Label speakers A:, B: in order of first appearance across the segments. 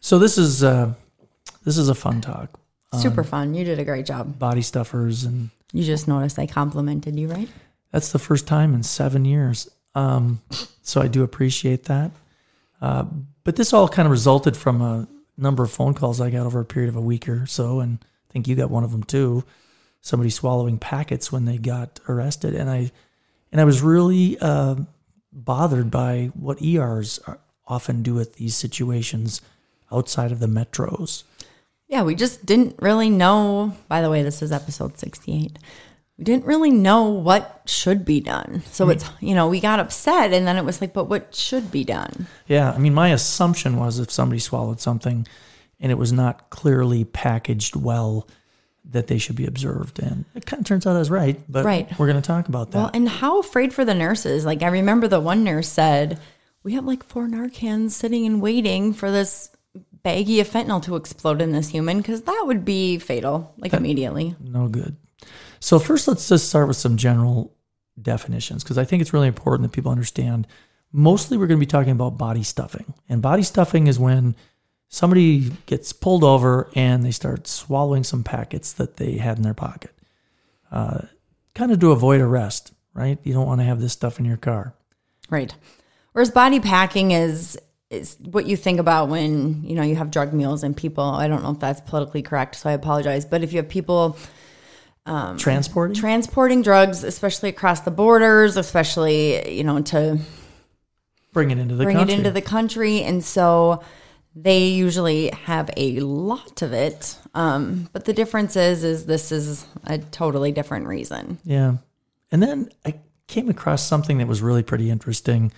A: So this is uh, this is a fun talk.
B: Super fun. You did a great job.
A: Body stuffers, and
B: You just noticed I complimented you, right?
A: that's the first time in seven years. Um, so I do appreciate that. Uh, but this all kind of resulted from a number of phone calls I got over a period of a week or so, and I think you got one of them too. Somebody swallowing packets when they got arrested, and I and I was really uh, bothered by what ERs are- often do with these situations outside of the metros.
B: Yeah, we just didn't really know. By the way, this is episode 68. We didn't really know what should be done. So mm-hmm. it's, you know, we got upset and then it was like, but what should be done?
A: Yeah, I mean, my assumption was if somebody swallowed something and it was not clearly packaged well, that they should be observed. And it kind of turns out I was right, but
B: Right.
A: we're going to talk about that.
B: Well, and how afraid for the nurses. Like, I remember the one nurse said, We have like four Narcans sitting and waiting for this baggie of fentanyl to explode in this human because that would be fatal, like immediately.
A: no good. So, first, let's just start with some general definitions because I think it's really important that people understand. Mostly, we're going to be talking about body stuffing. And body stuffing is when somebody gets pulled over and they start swallowing some packets that they had in their pocket, uh, kind of to avoid arrest, right? You don't want to have this stuff in your car.
B: Right. Whereas body packing is is what you think about when you know you have drug mules and people. I don't know if that's politically correct, so I apologize. But if you have people
A: Transporting?
B: transporting drugs, especially across the borders, especially you know to
A: bring it into the
B: bring
A: country.
B: it into the country, and so they usually have a lot of it. Um, but the difference is, is this is a totally different reason.
A: Yeah. And then I came across something that was really pretty interesting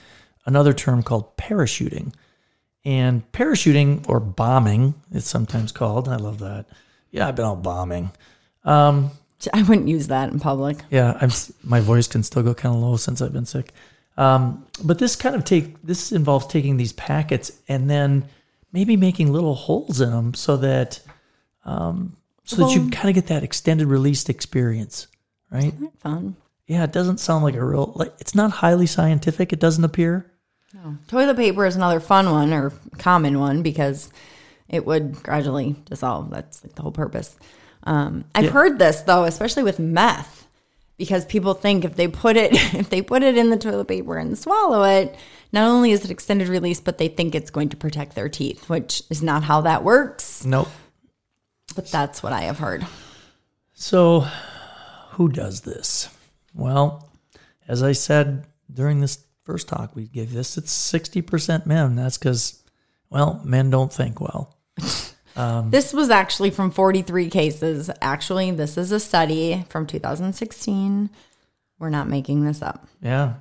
A: another term called parachuting. And parachuting or bombing, it's sometimes called. I love that. Yeah, I've been out bombing.
B: Um, I wouldn't use that in public.
A: Yeah, I'm my voice can still go kind of low since I've been sick. Um, but this kind of take this involves taking these packets and then maybe making little holes in them so that um, so that you kind of get that extended released experience, right?
B: Fun.
A: Yeah, it doesn't sound like a real like it's not highly scientific. It doesn't appear. No.
B: Toilet paper is another fun one or common one because it would gradually dissolve. That's like the whole purpose. Um, I've
A: Yeah.
B: heard this though, especially with meth, because people think if they put it if they put it in the toilet paper and swallow it, not only is it extended release, but they think it's going to protect their teeth, which is not how that works.
A: Nope.
B: But that's what I have heard.
A: So, who does this? Well, as I said during this first talk we gave this, it's sixty percent men. That's because, well, men don't think well.
B: This was actually from 43 cases. Actually, this is a study from 2016. We're not making this up.
A: Yeah,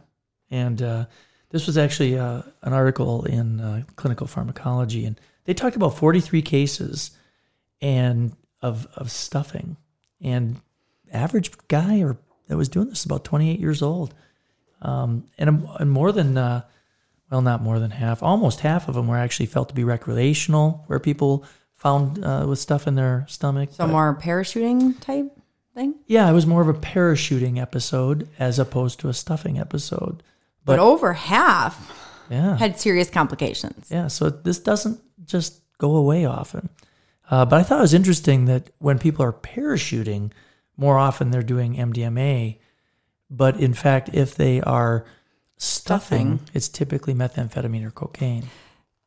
A: and uh, this was actually uh, an article in uh, Clinical Pharmacology, and they talked about 43 cases and of of stuffing, and average guy or that was doing this about 28 years old, um, and, and more than uh, well, not more than half, almost half of them were actually felt to be recreational, where people found uh, with stuff in their stomach.
B: So more parachuting type thing.
A: yeah, it was more of a parachuting episode as opposed to a stuffing episode.
B: But, over half
A: Yeah.
B: had serious complications.
A: Yeah, so this doesn't just go away often. Uh, but I thought it was interesting that when people are parachuting, more often they're doing MDMA. But in fact, if they are stuffing, it's typically methamphetamine or cocaine.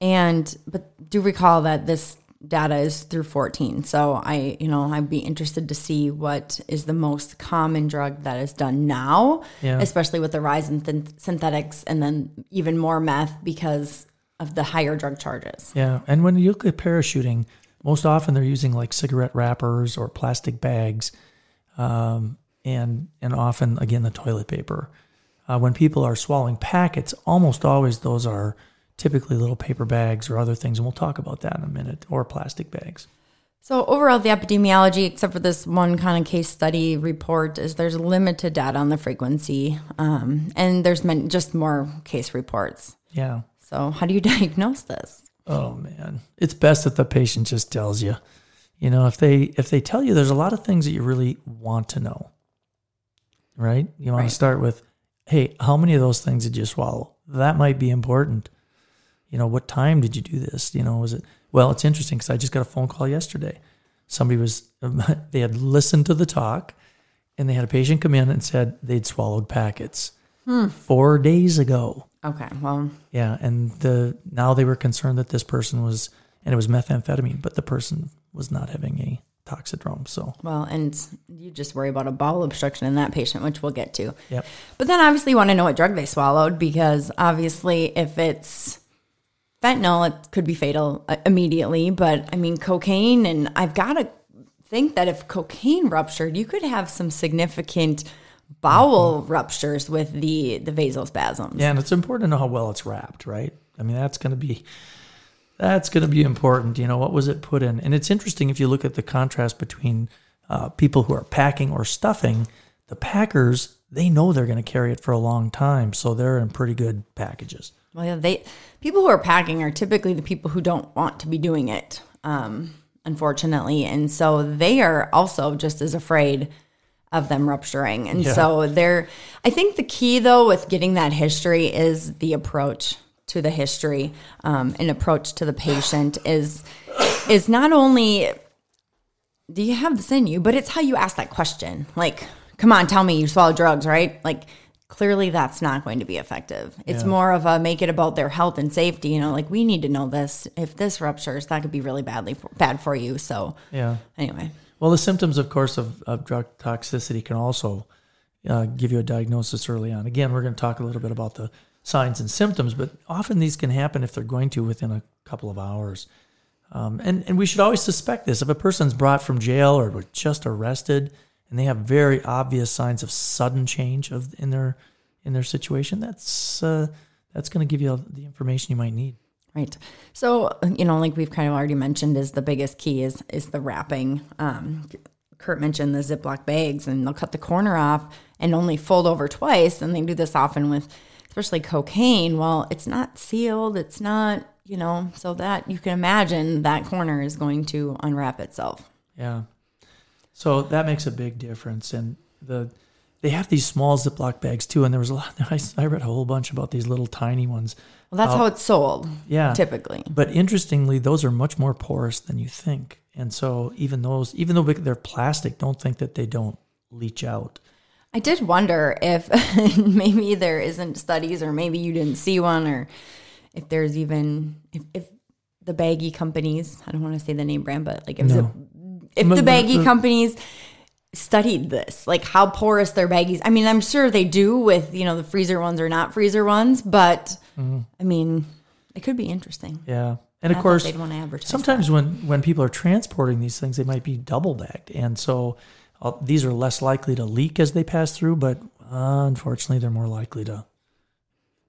B: And but do recall that this data is through 14. So I, you know, I'd be interested to see what is the most common drug that is done now,
A: Yeah.
B: especially with the rise in synth- synthetics and then even more meth because of the higher drug charges.
A: Yeah, and when you look at parachuting, most often they're using like cigarette wrappers or plastic bags, um, and and often again the toilet paper. Uh, when people are swallowing packets, almost always those are typically little paper bags or other things, and we'll talk about that in a minute, or plastic bags.
B: So overall, the epidemiology, except for this one kind of case study report, is there's limited data on the frequency, um, and there's just more case reports.
A: Yeah.
B: So how do you diagnose this?
A: Oh man, it's best that the patient just tells you. You know, if they if they tell you, there's a lot of things that you really want to know. Right? You want
B: Right.
A: to start with, hey, how many of those things did you swallow? That might be important. You know, what time did you do this? You know, was it? Well, it's interesting because I just got a phone call yesterday. Somebody was they had listened to the talk, and they had a patient come in and said they'd swallowed packets hmm. four days ago.
B: Okay, well,
A: Yeah, and the now they were concerned that this person was, and it was methamphetamine, but the person was not having a toxidrome. So,
B: well, and you just worry about a bowel obstruction in that patient, which we'll get to.
A: yep,
B: But then obviously you want to know what drug they swallowed because obviously if it's fentanyl, it could be fatal uh, immediately. But I mean, cocaine, and I've got to think that if cocaine ruptured, you could have some significant bowel ruptures with the the vasospasms.
A: yeah, and it's important to know how well it's wrapped, right? I mean, that's going to be that's going to be important. You know, what was it put in? And it's interesting if you look at the contrast between uh, people who are packing or stuffing. The packers, they know they're going to carry it for a long time, so they're in pretty good packages.
B: Well, yeah, they people who are packing are typically the people who don't want to be doing it, um, unfortunately, and so they are also just as afraid of them rupturing. And
A: Yeah.
B: so they're. I think the key though with getting that history is the approach to the history, um, an approach to the patient is is not only do you have this in you, but it's how you ask that question. Like, come on, tell me you swallow drugs, right? Like, clearly that's not going to be effective. It's
A: Yeah.
B: more of a make it about their health and safety. You know, like we need to know this. If this ruptures, that could be really badly for, bad for you. So,
A: Yeah.
B: anyway,
A: Well, the symptoms, of course, of, of drug toxicity can also uh, give you a diagnosis early on. Again, we're going to talk a little bit about the signs and symptoms, but often these can happen if they're going to within a couple of hours. Um, and, and we should always suspect this. If a person's brought from jail or was just arrested and they have very obvious signs of sudden change of in their in their situation, that's uh, that's going to give you the information you might need.
B: Right. So, you know, like we've kind of already mentioned, is the biggest key is is the wrapping. Um, Kurt mentioned the Ziploc bags, and they'll cut the corner off and only fold over twice, and they do this often with, especially cocaine. Well, it's not sealed. It's not, you know, so that you can imagine that corner is going to unwrap itself.
A: Yeah. So that makes a big difference. And the they have these small Ziploc bags too. And there was a lot. I, I read a whole bunch about these little tiny ones.
B: Well, that's uh, how it's sold
A: Yeah.
B: typically.
A: But interestingly, those are much more porous than you think. And so even those, even though they're plastic, don't think that they don't leach out.
B: I did wonder if maybe there isn't studies, or maybe you didn't see one, or if there's even if, if the baggy companies. I don't want to say the name brand, but like if,
A: No.
B: the, if the baggy companies studied this, like how porous their baggies. I mean, I'm sure they do with you know the freezer ones or not freezer ones, but mm-hmm. I mean, it could be interesting.
A: Yeah. And
B: Not
A: of
B: that
A: course,
B: they'd want to advertise.
A: sometimes when when people are transporting these things they might be double bagged and so these are less likely to leak as they pass through but uh, unfortunately they're more likely to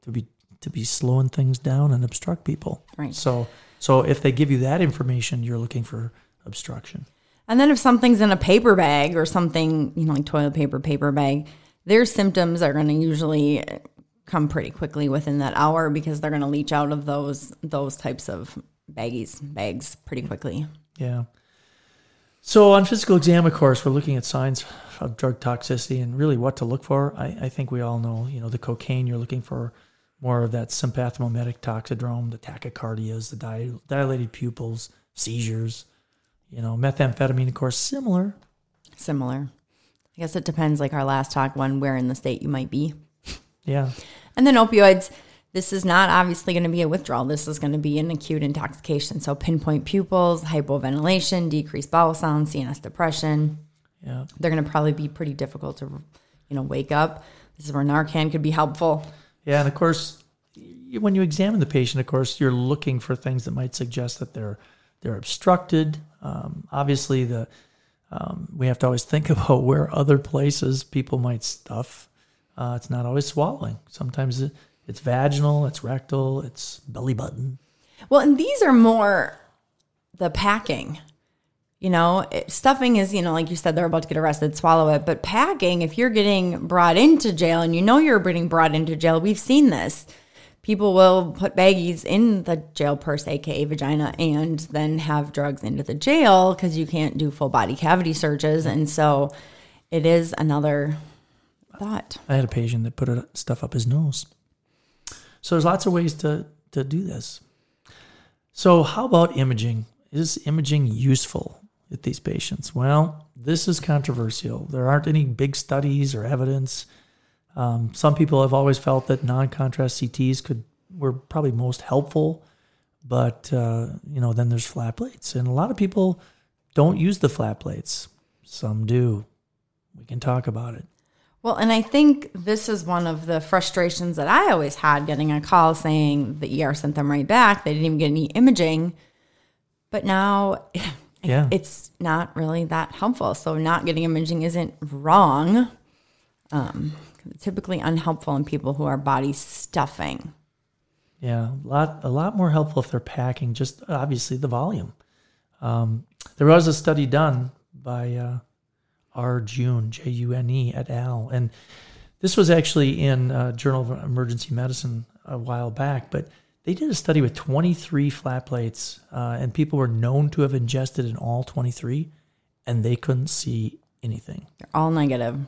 A: to be to be slowing things down and obstruct people
B: Right.
A: so so if they give you that information you're looking for obstruction
B: And then if something's in a paper bag or something, you know, like toilet paper, paper bag, their symptoms are going to usually come pretty quickly within that hour because they're going to leach out of those those types of baggies bags pretty quickly.
A: yeah so on physical exam of course we're looking at signs of drug toxicity and really what to look for i, I think we all know you know the cocaine you're looking for more of that sympathomimetic toxidrome, the tachycardias, the di- dilated pupils, seizures. You know, methamphetamine, of course, similar.
B: Similar. I guess it depends like our last talk one where in the state you might be.
A: Yeah,
B: And then opioids, this is not obviously going to be a withdrawal. This is going to be an acute intoxication. So pinpoint pupils, hypoventilation, decreased bowel sound, CNS depression.
A: yeah,
B: They're going to probably be pretty difficult to, you know, wake up. This is where Narcan could be helpful.
A: yeah. And of course, when you examine the patient, of course, you're looking for things that might suggest that they're they're obstructed. Um, obviously, the um, we have to always think about where other places people might stuff. Uh, it's not always swallowing. Sometimes it, It's vaginal, it's rectal, it's belly button.
B: Well, and these are more the packing. You know, it- stuffing is, you know, like you said, they're about to get arrested, swallow it. But packing, if you're getting brought into jail and you know you're getting brought into jail, we've seen this. People will put baggies in the jail purse, aka vagina, and then have drugs into the jail because you can't do full body cavity searches. And so it is another thought.
A: I had a patient that put stuff up his nose. So there's lots of ways to, to do this. So how about imaging? Is imaging useful with these patients? Well, this is controversial. There aren't any big studies or evidence. Um, some people have always felt that non-contrast CTs could were probably most helpful, but uh, you know then there's flat plates, and a lot of people don't use the flat plates. Some do. We can talk about it.
B: Well, and I think this is one of the frustrations that I always had getting a call saying the ER sent them right back. They didn't even get any imaging. But now
A: Yeah.
B: it's not really that helpful. So not getting imaging isn't wrong. Um, typically unhelpful in people who are body stuffing.
A: Yeah, a lot a lot more helpful if they're packing. Just obviously the volume. Um, there was a study done by uh, R. June J U N E et al. And this was actually in uh, Journal of Emergency Medicine a while back. But they did a study with 23 flat plates, uh, and people were known to have ingested in all 23, and they couldn't see anything.
B: They're all negative.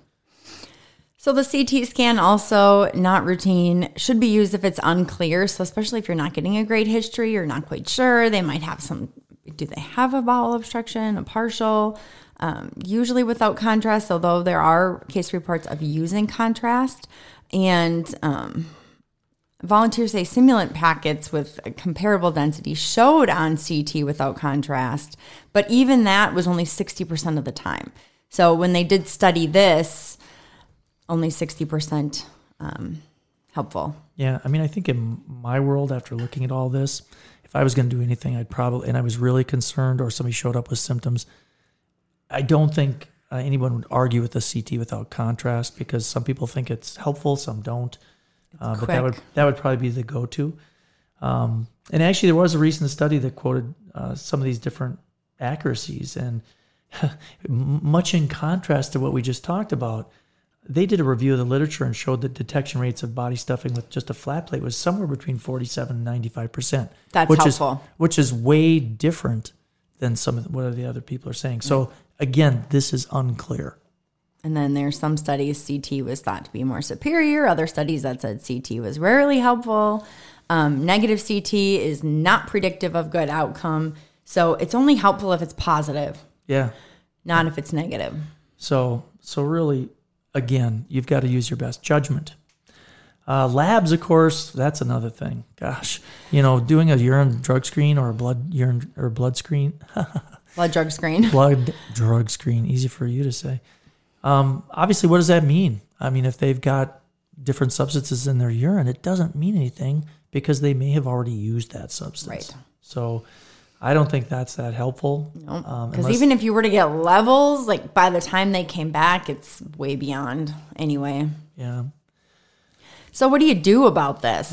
B: So the CT scan also not routine should be used if it's unclear. So especially if you're not getting a great history, you're not quite sure. They might have some. Do they have a bowel obstruction? A partial. Um, usually without contrast, although there are case reports of using contrast, and um, volunteers say simulant packets with comparable density showed on CT without contrast, but even that was only 60% of the time. So when they did study this, only 60% um, helpful.
A: Yeah, I mean, I think in my world, after looking at all this, if I was going to do anything, I'd probably, and I was really concerned, or somebody showed up with symptoms, I don't think uh, anyone would argue with the CT without contrast because some people think it's helpful, some don't. Uh, but that would that would probably be the go-to. Um, and actually, there was a recent study that quoted uh, some of these different accuracies, and much in contrast to what we just talked about. They did a review of the literature and showed that detection rates of body stuffing with just a flat plate was somewhere between 47 and 95 percent.
B: That's
A: which
B: helpful.
A: Is, which is way different than some of what the other people are saying. So again, this is unclear.
B: And then there's some studies CT was thought to be more superior, other studies that said CT was rarely helpful. Um, negative CT is not predictive of good outcome. So it's only helpful if it's positive,
A: Yeah.
B: not if it's negative.
A: So so really, again, you've got to use your best judgment. Uh, labs, of course, that's another thing. Gosh, you know, doing a urine drug screen or a blood urine or blood screen,
B: Blood drug screen.
A: blood drug screen, easy for you to say. Um, obviously, what does that mean? I mean, if they've got different substances in their urine, it doesn't mean anything because they may have already used that substance.
B: Right.
A: So, I don't think that's that helpful. Um,
B: Because even if you were to get levels, like by the time they came back, it's way beyond anyway.
A: yeah,
B: So what do you do about this?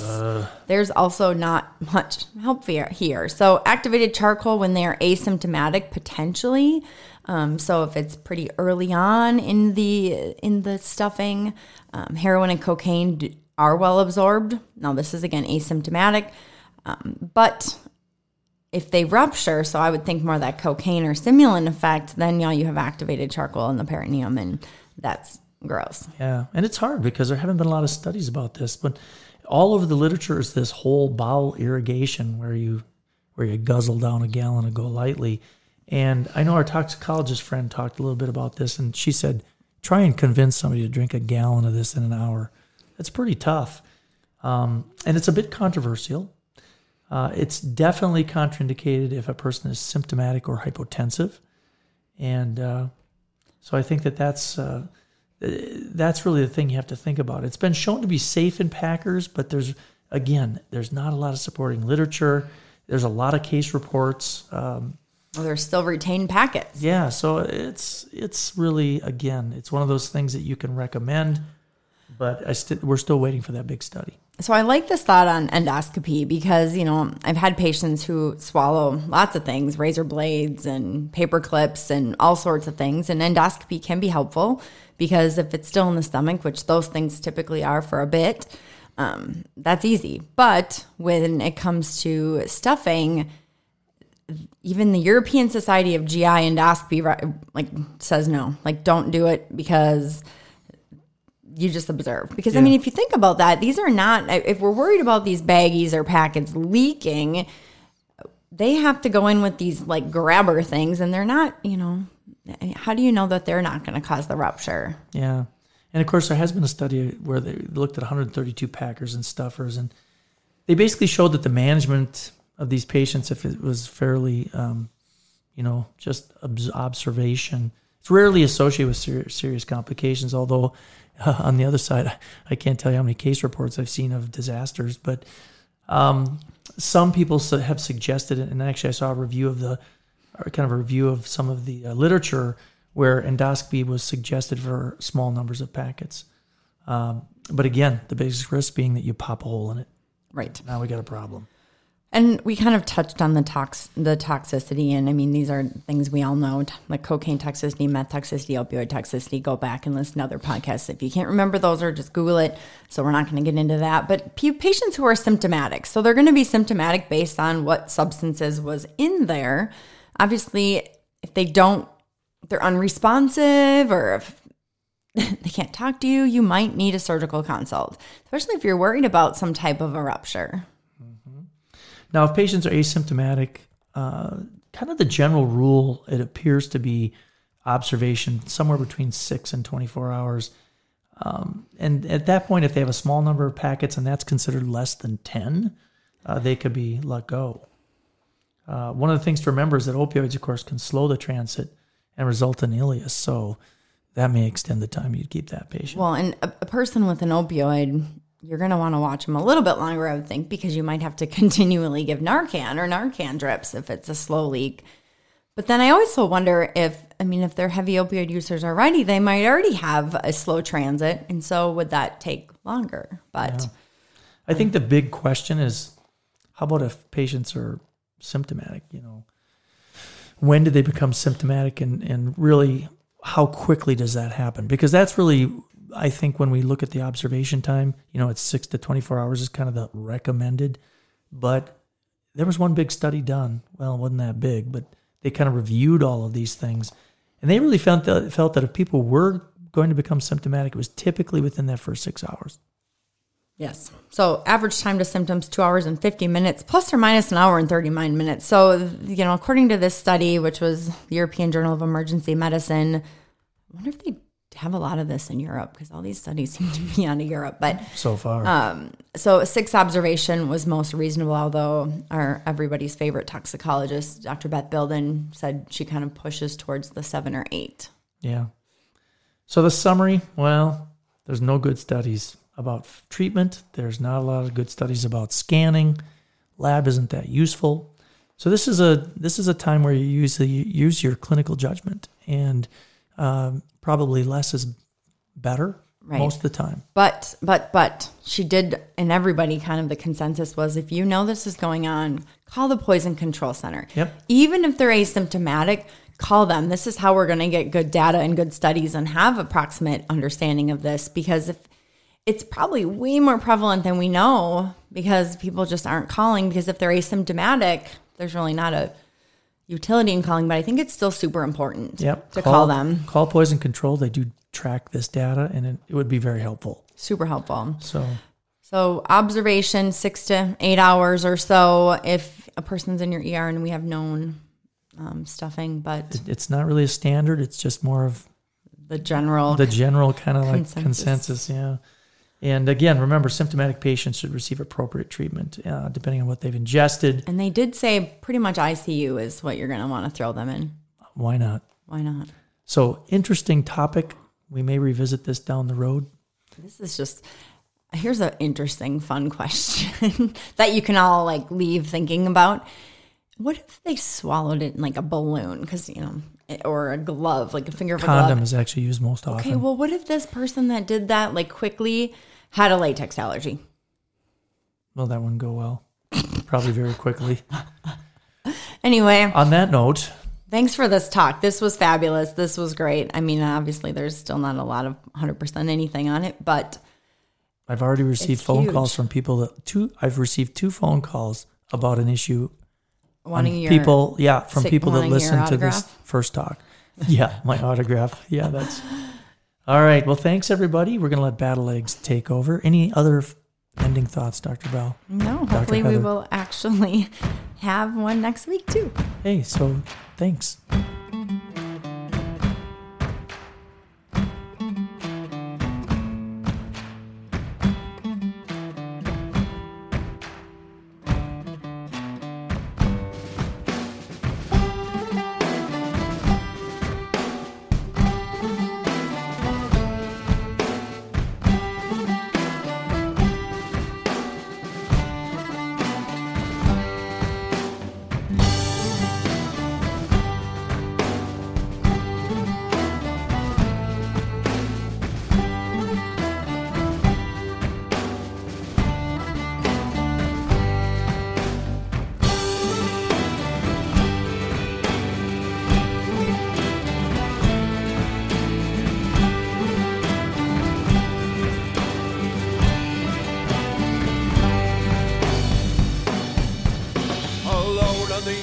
B: There's also not much help here. here. So activated charcoal when they are asymptomatic, potentially. Um, so if it's pretty early on in the in the stuffing, um, heroin and cocaine d- are well absorbed. Now this is again asymptomatic, um, but if they rupture, so I would think more that cocaine or stimulant effect, then yeah, you have activated charcoal in the peritoneum, and that's gross.
A: Yeah, and it's hard because there haven't been a lot of studies about this, but all over the literature is this whole bowel irrigation where you where you guzzle down a gallon and GoLYTELY. And I know our toxicologist friend talked a little bit about this, and she said, try and convince somebody to drink a gallon of this in an hour. That's pretty tough, um, and it's a bit controversial. Uh, it's definitely contraindicated if a person is symptomatic or hypotensive, and uh, so I think that that's uh, that's really the thing you have to think about. It's been shown to be safe in packers, but there's again, there's not a lot of supporting literature. There's a lot of case reports. Um,
B: Well, there's still retained packets.
A: yeah, so it's it's really again, it's one of those things that you can recommend, but I st- we're still waiting for that big study.
B: So I like this thought on endoscopy because, you know, I've had patients who swallow lots of things, razor blades and paper clips and all sorts of things. And endoscopy can be helpful because if it's still in the stomach, which those things typically are for a bit, um, that's easy. But when it comes to stuffing, even the European Society of GI Endoscopy like says no, like don't do it because you just observe. Because I mean, if you think about that, these are not. If we're worried about these baggies or packets leaking, they have to go in with these like grabber things, and they're not. You know, how do you know that they're not going to cause the rupture?
A: Yeah. And of course, there has been a study where they looked at 132 packers and stuffers, and they basically showed that the management of these patients, if it was fairly, um, you know, just observation, it's rarely associated with ser- serious complications. Although, uh, on the other side, I can't tell you how many case reports I've seen of disasters, but um, some people have suggested, and actually, I saw a review of the, or kind of a review of some of the uh, literature where endoscopy was suggested for small numbers of packets. Um, but again, the biggest risk being that you pop a hole in it.
B: Right.
A: Now we got a problem.
B: And we kind of touched on the tox, the toxicity, and I mean these are things we all know, like cocaine toxicity, meth toxicity, opioid toxicity. Go back and listen to other podcasts if you can't remember those, or just Google it. So we're not going to get into that. But patients who are symptomatic, so they're going to be symptomatic based on what substances was in there. Obviously, if they don't, they're unresponsive, or if they can't talk to you, you might need a surgical consult, especially if you're worried about some type of a rupture.
A: Now, if patients are asymptomatic, uh, kind of the general rule, it appears to be observation somewhere between six and 24 hours. Um, and at that point, if they have a small number of packets and that's considered less than 10, uh, they could be let go. Uh, one of the things to remember is that opioids, of course, can slow the transit and result in ileus. So that may extend the time you'd keep that patient.
B: Well, and a, a person with an opioid, you're going to want to watch them a little bit longer, I would think, because you might have to continually give Narcan or Narcan drips if it's a slow leak. But then I also wonder if, I mean, if they're heavy opioid users already, they might already have a slow transit. And so would that take longer? But
A: I think the big question is how about if patients are symptomatic? You know, when do they become symptomatic and, and really how quickly does that happen? Because that's really, I think, when we look at the observation time, you know, it's six to 24 hours is kind of the recommended. But there was one big study done. Well, it wasn't that big, but they kind of reviewed all of these things. And they really felt that, felt that if people were going to become symptomatic, it was typically within that first six hours.
B: Yes. So average time to symptoms, two hours and 50 minutes, plus or minus an hour and 39 minutes. So, you know, according to this study, which was the European Journal of Emergency Medicine, I wonder if they have a lot of this in Europe because all these studies seem to be out of Europe. But
A: So far.
B: Um, so six observation was most reasonable, although our everybody's favorite toxicologist, Dr. Beth Bilden, said she kind of pushes towards the seven or eight.
A: Yeah. So the summary, well, there's no good studies about treatment. There's not a lot of good studies about scanning. Lab isn't that useful. So this is a this is a time where you use the, you use your clinical judgment, and um, probably less is better
B: Right.
A: most of the time.
B: But but but she did, and everybody kind of the consensus was if you know this is going on, call the poison control center.
A: Yep.
B: Even if they're asymptomatic, call them. This is how we're going to get good data and good studies and have approximate understanding of this because if it's probably way more prevalent than we know because people just aren't calling because if they're asymptomatic, there's really not a utility in calling, but I think it's still super important
A: Yep.
B: to call them.
A: Call poison control. They do track this data, and it, it would be very helpful.
B: Super helpful.
A: So
B: So observation six to eight hours or so if a person's in your ER and we have known um, stuffing, but
A: it's not really a standard. It's just more of
B: the general
A: the general kind of like
B: consensus.
A: yeah. And again, remember, symptomatic patients should receive appropriate treatment uh, depending on what they've ingested.
B: and they did say pretty much ICU is what you're going to want to throw them in.
A: Why not?
B: Why not?
A: So, interesting topic. We may revisit this down the road.
B: This is just here's an interesting, fun question that you can all like leave thinking about. What if they swallowed it in like a balloon? Because you know or a glove, like a finger of a
A: Condom
B: glove.
A: is actually used most often.
B: Okay, well, what if this person that did that like quickly had a latex allergy?
A: well, that wouldn't go well. Probably very quickly.
B: Anyway,
A: On that note,
B: thanks for this talk. This was fabulous. This was great. I mean, obviously, there's still not a lot of 100% anything on it, but
A: I've already received phone
B: huge.
A: calls from people that two. I've received two phone calls about an issue.
B: wanting your
A: people, yeah, from
B: sick-
A: people that listen to this first talk. Yeah, my autograph. Yeah, that's all right. Well, thanks everybody. We're gonna let Battle Eggs take over. Any other ending thoughts, Doctor Bell?
B: No, hopefully we will actually have one next week too.
A: Hey, so thanks.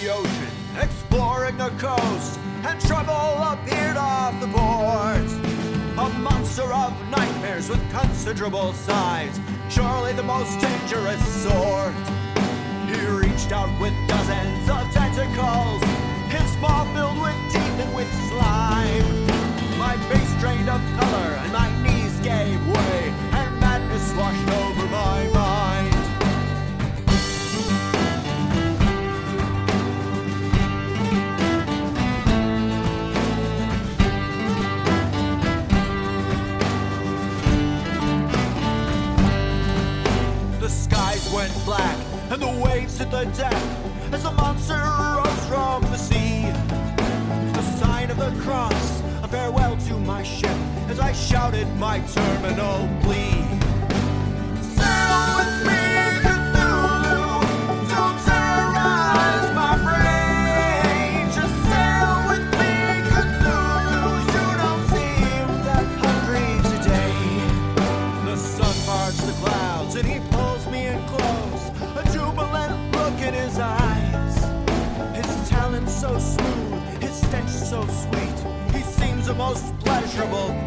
C: Ocean, exploring the coast, and trouble appeared off the boards. A monster of nightmares with considerable size, surely the most dangerous sort. He reached out with dozens of tentacles, his maw filled with teeth and with slime. My face drained of color, and my knees gave way, and madness washed over my mind. Went black and the waves hit the deck as the monster rose from the sea. The sign of the cross, a farewell to my ship as I shouted my terminal plea. Pleasurable